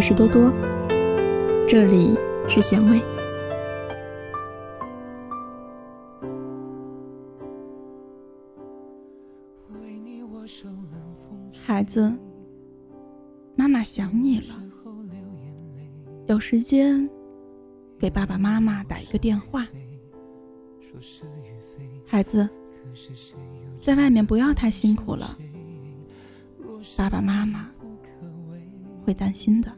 我是多多，这里是咸味。孩子，妈妈想你了，有时间给爸爸妈妈打一个电话。孩子，在外面不要太辛苦了，爸爸妈妈会担心的。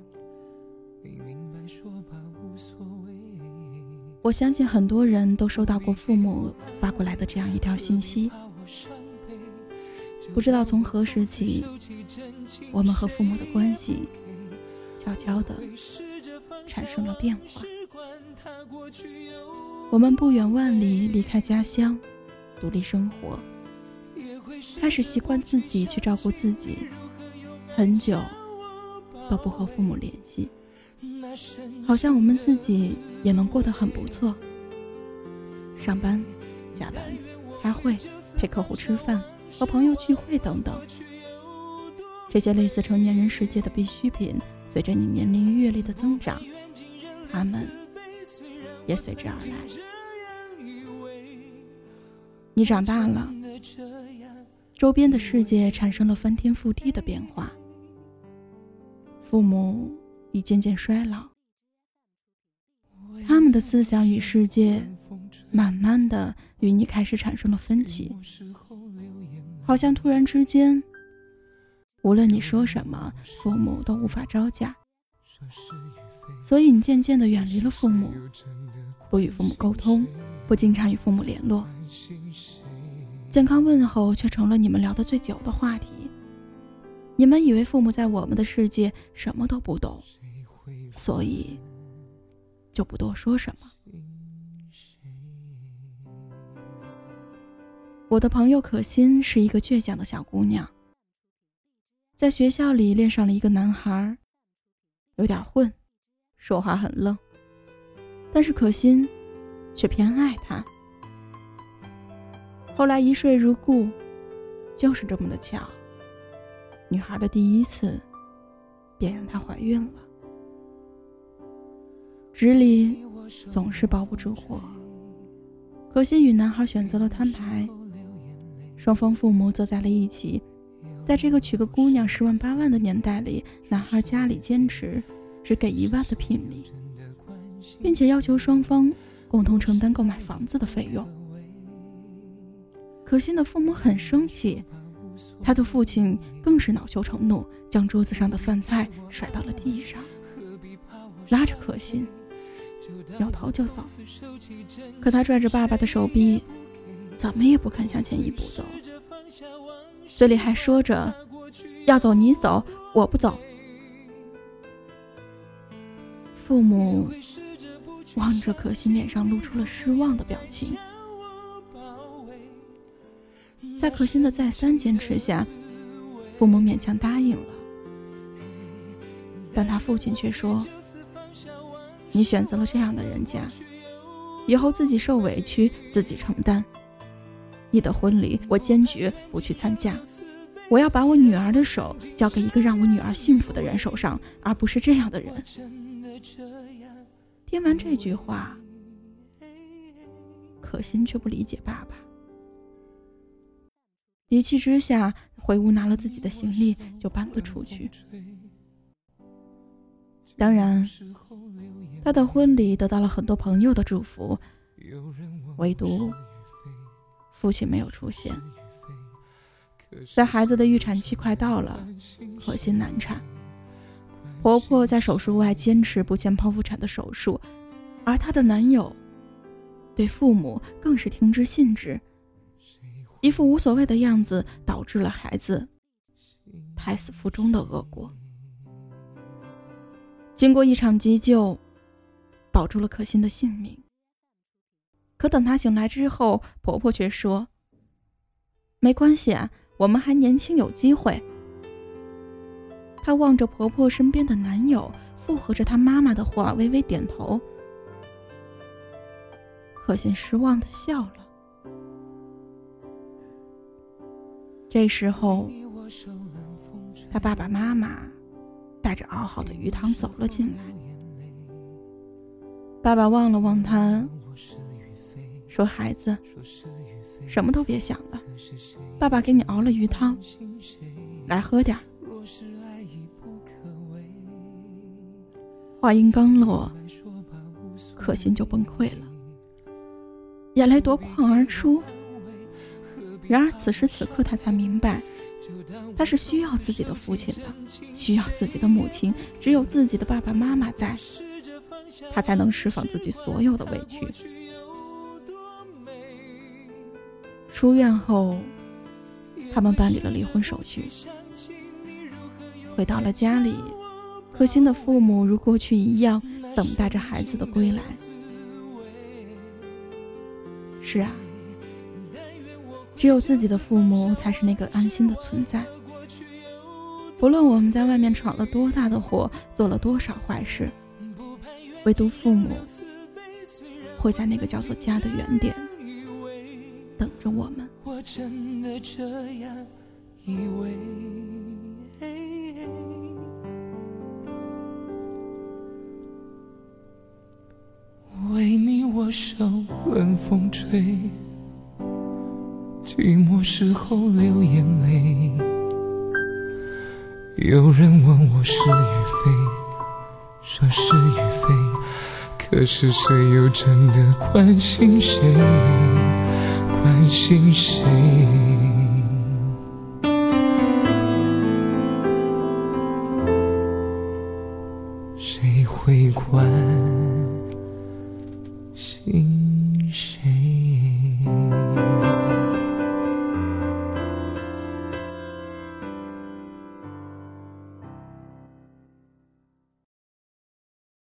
我相信很多人都收到过父母发过来的这样一条信息。不知道从何时起，我们和父母的关系悄悄的产生了变化。我们不远万里离开家乡，独立生活，开始习惯自己去照顾自己，很久都不和父母联系。好像我们自己也能过得很不错。上班、加班、开会、陪客户吃饭、和朋友聚会等等，这些类似成年人世界的必需品，随着你年龄阅历的增长，他们也随之而来。你长大了，周边的世界产生了翻天覆地的变化，父母。已渐渐衰老，他们的思想与世界，慢慢的与你开始产生了分歧，好像突然之间，无论你说什么，父母都无法招架，所以你渐渐的远离了父母，不与父母沟通，不经常与父母联络，健康问候却成了你们聊得最久的话题。你们以为父母在我们的世界什么都不懂。所以，就不多说什么。我的朋友可心是一个倔强的小姑娘，在学校里恋上了一个男孩，有点混，说话很愣，但是可心却偏爱他。后来一睡如故，就是这么的巧，女孩的第一次便让她怀孕了。纸里总是包不住火。可心与男孩选择了摊牌，双方父母坐在了一起。在这个娶个姑娘十万八万的年代里，男孩家里坚持只给一万的聘礼，并且要求双方共同承担购买房子的费用。可心的父母很生气，他的父亲更是恼羞成怒，将桌子上的饭菜甩到了地上，拉着可心。扭头就走，可他拽着爸爸的手臂，怎么也不肯向前一步走，嘴里还说着：“要走你走，我不走。”父母望着可心，脸上露出了失望的表情。在可心的再三坚持下，父母勉强答应了，但他父亲却说。你选择了这样的人家，以后自己受委屈自己承担。你的婚礼我坚决不去参加，我要把我女儿的手交给一个让我女儿幸福的人手上，而不是这样的人。听完这句话，可心却不理解爸爸，一气之下回屋拿了自己的行李就搬了出去。当然。他的婚礼得到了很多朋友的祝福，唯独父亲没有出现。在孩子的预产期快到了，可心难产，婆婆在手术外坚持不见剖腹产的手术，而她的男友对父母更是听之信之，一副无所谓的样子，导致了孩子胎死腹中的恶果。经过一场急救。保住了可心的性命。可等她醒来之后，婆婆却说：“没关系啊，我们还年轻，有机会。”她望着婆婆身边的男友，附和着她妈妈的话，微微点头。可心失望的笑了。这时候，她爸爸妈妈带着熬好的鱼汤走了进来。爸爸望了望他，说：“孩子，什么都别想了，爸爸给你熬了鱼汤，来喝点。”话音刚落，可心就崩溃了，眼泪夺眶而出。然而此时此刻，他才明白，他是需要自己的父亲的，需要自己的母亲，只有自己的爸爸妈妈在。他才能释放自己所有的委屈。出院后，他们办理了离婚手续。回到了家里，可心的父母如过去一样等待着孩子的归来。是啊，只有自己的父母才是那个安心的存在。不论我们在外面闯了多大的祸，做了多少坏事。唯独父母会在那个叫做家的原点等着我们。我真的这样以为。为你我手冷风吹，寂寞时候流眼泪有人问我是与非说是与非可是谁又真的关心谁？关心谁？谁会关心